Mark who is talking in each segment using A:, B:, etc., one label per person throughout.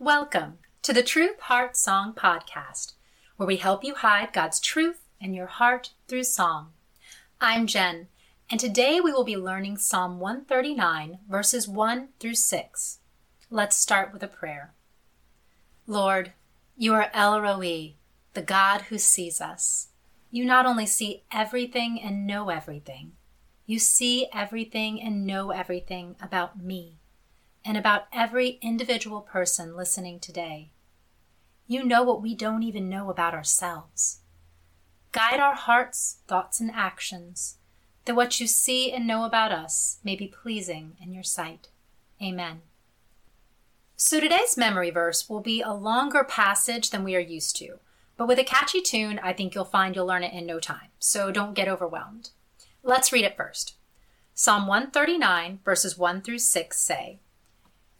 A: Welcome to the Truth Heart Song Podcast, where we help you hide God's truth in your heart through song. I'm Jen, and today we will be learning Psalm 139, verses 1 through 6. Let's start with a prayer. Lord, you are El Roi, the God who sees us. You not only see everything and know everything, you see everything and know everything about me and about every individual person listening today. You know what we don't even know about ourselves. Guide our hearts, thoughts, and actions, that what you see and know about us may be pleasing in your sight. Amen. So today's memory verse will be a longer passage than we are used to, but with a catchy tune, I think you'll find you'll learn it in no time, so don't get overwhelmed. Let's read it first. Psalm 139, verses 1 through 6 say,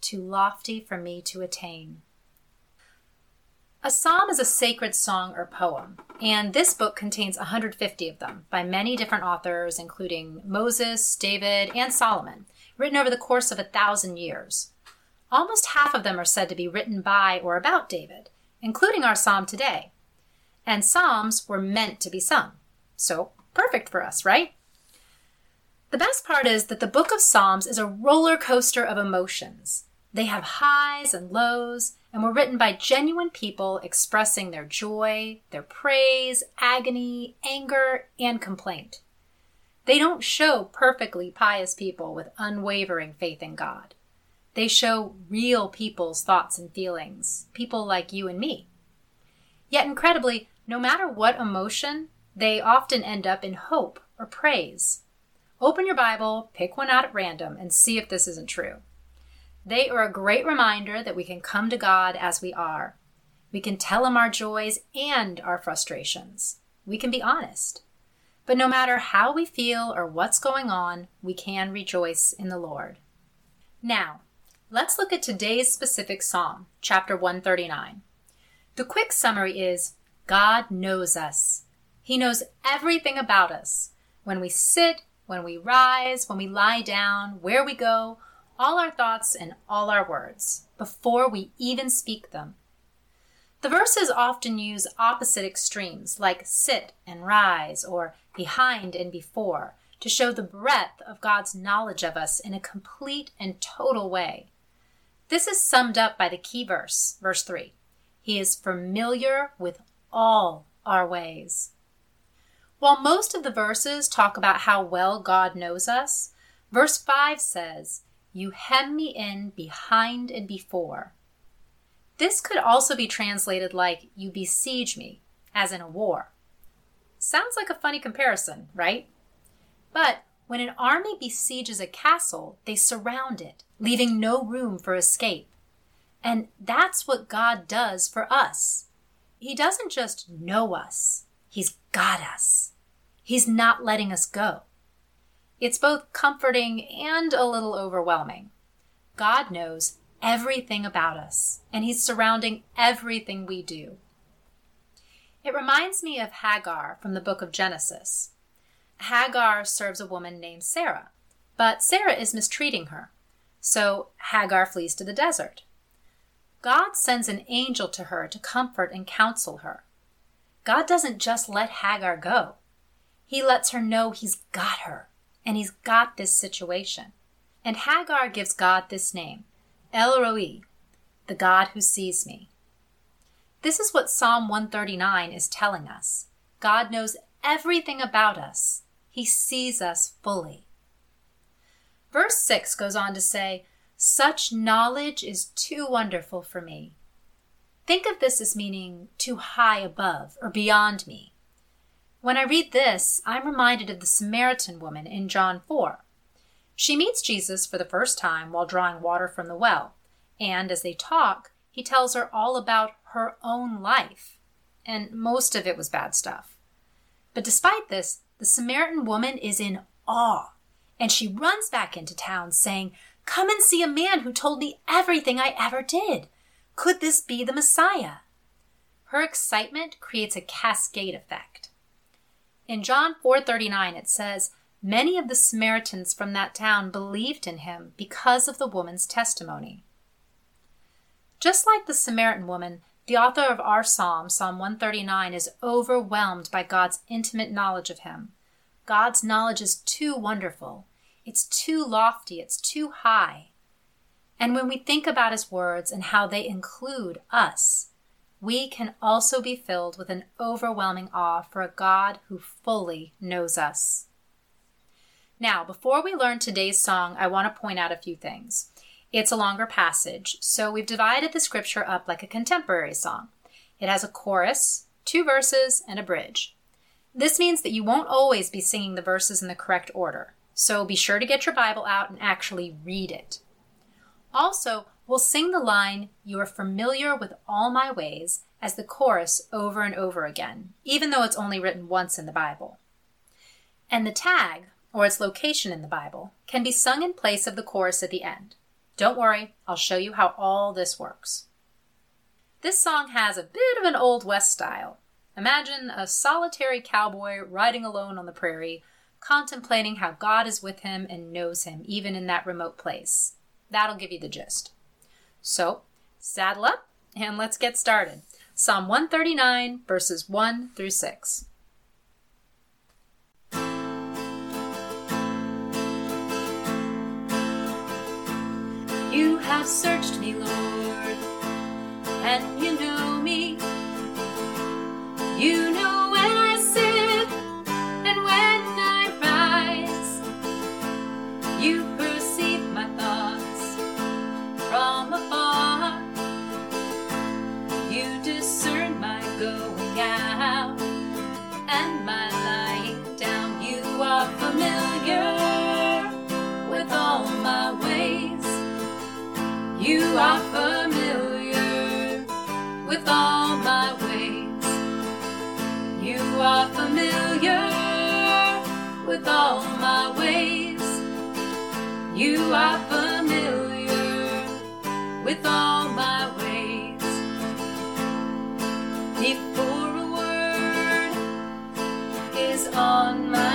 A: too lofty for me to attain. A psalm is a sacred song or poem, and this book contains 150 of them by many different authors, including Moses, David, and Solomon, written over the course of a thousand years. Almost half of them are said to be written by or about David, including our psalm today. And psalms were meant to be sung. So, perfect for us, right? The best part is that the book of Psalms is a roller coaster of emotions. They have highs and lows and were written by genuine people expressing their joy, their praise, agony, anger, and complaint. They don't show perfectly pious people with unwavering faith in God. They show real people's thoughts and feelings, people like you and me. Yet, incredibly, no matter what emotion, they often end up in hope or praise. Open your Bible, pick one out at random, and see if this isn't true. They are a great reminder that we can come to God as we are. We can tell Him our joys and our frustrations. We can be honest. But no matter how we feel or what's going on, we can rejoice in the Lord. Now, let's look at today's specific psalm, chapter 139. The quick summary is God knows us. He knows everything about us. When we sit, when we rise, when we lie down, where we go, all our thoughts and all our words before we even speak them. The verses often use opposite extremes like sit and rise or behind and before to show the breadth of God's knowledge of us in a complete and total way. This is summed up by the key verse, verse 3. He is familiar with all our ways. While most of the verses talk about how well God knows us, verse 5 says, you hem me in behind and before. This could also be translated like you besiege me, as in a war. Sounds like a funny comparison, right? But when an army besieges a castle, they surround it, leaving no room for escape. And that's what God does for us. He doesn't just know us, He's got us. He's not letting us go. It's both comforting and a little overwhelming. God knows everything about us, and He's surrounding everything we do. It reminds me of Hagar from the book of Genesis. Hagar serves a woman named Sarah, but Sarah is mistreating her. So Hagar flees to the desert. God sends an angel to her to comfort and counsel her. God doesn't just let Hagar go, He lets her know He's got her and he's got this situation. And Hagar gives God this name, El Roi, the God who sees me. This is what Psalm 139 is telling us. God knows everything about us. He sees us fully. Verse 6 goes on to say, Such knowledge is too wonderful for me. Think of this as meaning too high above or beyond me. When I read this, I'm reminded of the Samaritan woman in John 4. She meets Jesus for the first time while drawing water from the well, and as they talk, he tells her all about her own life, and most of it was bad stuff. But despite this, the Samaritan woman is in awe, and she runs back into town saying, Come and see a man who told me everything I ever did. Could this be the Messiah? Her excitement creates a cascade effect. In John 4:39 it says, "Many of the Samaritans from that town believed in him because of the woman's testimony." Just like the Samaritan woman, the author of our psalm, Psalm 139, is overwhelmed by God's intimate knowledge of him. God's knowledge is too wonderful. It's too lofty. It's too high. And when we think about his words and how they include us, we can also be filled with an overwhelming awe for a God who fully knows us. Now, before we learn today's song, I want to point out a few things. It's a longer passage, so we've divided the scripture up like a contemporary song. It has a chorus, two verses, and a bridge. This means that you won't always be singing the verses in the correct order, so be sure to get your Bible out and actually read it. Also, we'll sing the line, You are familiar with all my ways, as the chorus over and over again, even though it's only written once in the Bible. And the tag, or its location in the Bible, can be sung in place of the chorus at the end. Don't worry, I'll show you how all this works. This song has a bit of an Old West style. Imagine a solitary cowboy riding alone on the prairie, contemplating how God is with him and knows him, even in that remote place. That'll give you the gist. So, saddle up and let's get started. Psalm 139, verses 1 through 6. You have searched me, Lord, and you know You are familiar with all my ways. Before a word is on my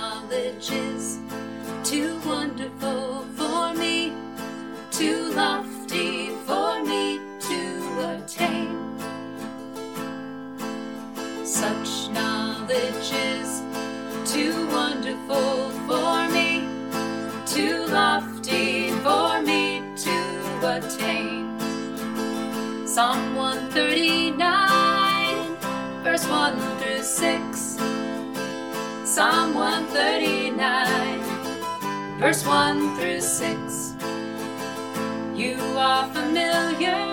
A: knowledge is too wonderful for me, too lofty for me to attain. Such knowledge is too wonderful for me, too lofty for me to attain. Psalm 139, verse 1 through 6. Psalm 139, verse 1 through 6. You are familiar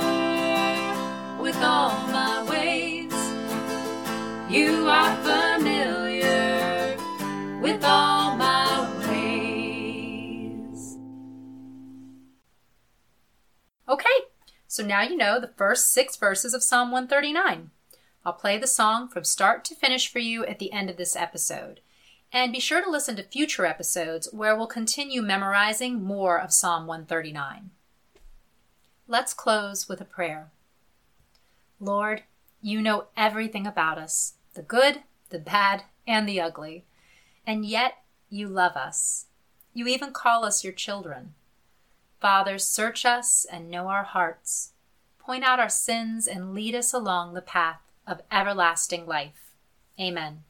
A: with all my ways. You are familiar with all my ways. Okay, so now you know the first six verses of Psalm 139. I'll play the song from start to finish for you at the end of this episode. And be sure to listen to future episodes where we'll continue memorizing more of Psalm 139. Let's close with a prayer. Lord, you know everything about us the good, the bad, and the ugly. And yet you love us. You even call us your children. Father, search us and know our hearts. Point out our sins and lead us along the path of everlasting life. Amen.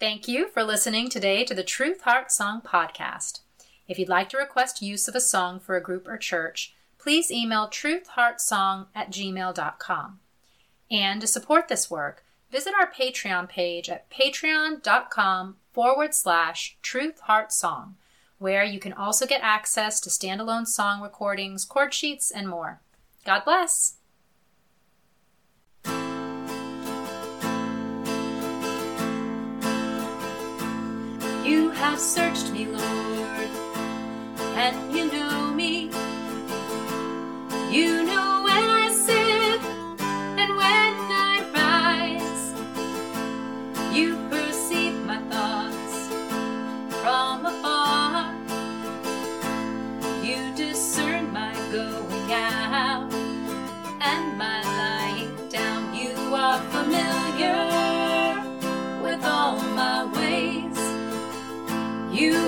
A: Thank you for listening today to the Truth Heart Song Podcast. If you'd like to request use of a song for a group or church, please email truthheartsong at gmail.com. And to support this work, visit our Patreon page at patreon.com forward slash truthheartsong where you can also get access to standalone song recordings, chord sheets, and more. God bless! Have searched me, Lord, and you know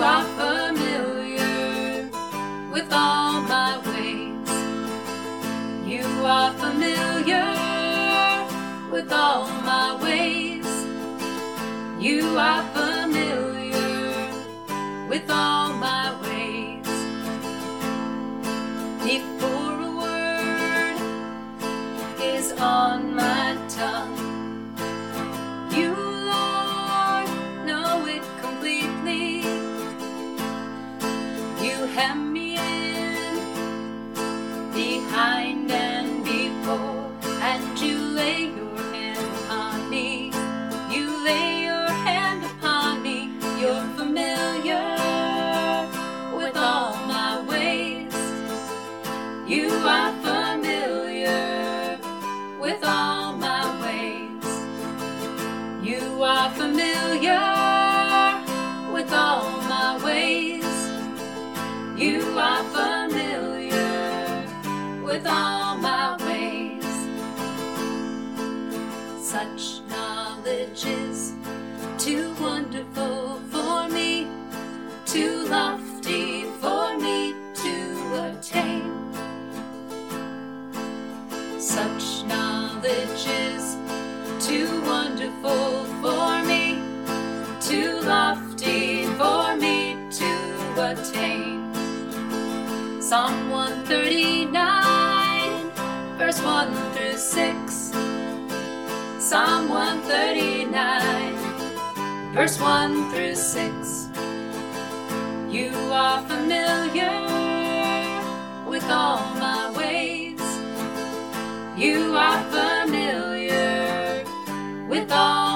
A: You are familiar with all my ways. You are familiar with all my ways. You are familiar with all my ways. Before a word is on my tongue. Knowledge is too wonderful for me, too lofty for me to attain. Such knowledge is too wonderful for me, too lofty for me to attain. Psalm 139, verse 1 through 6. Psalm 139, verse 1 through 6. You are familiar with all my ways. You are familiar with all.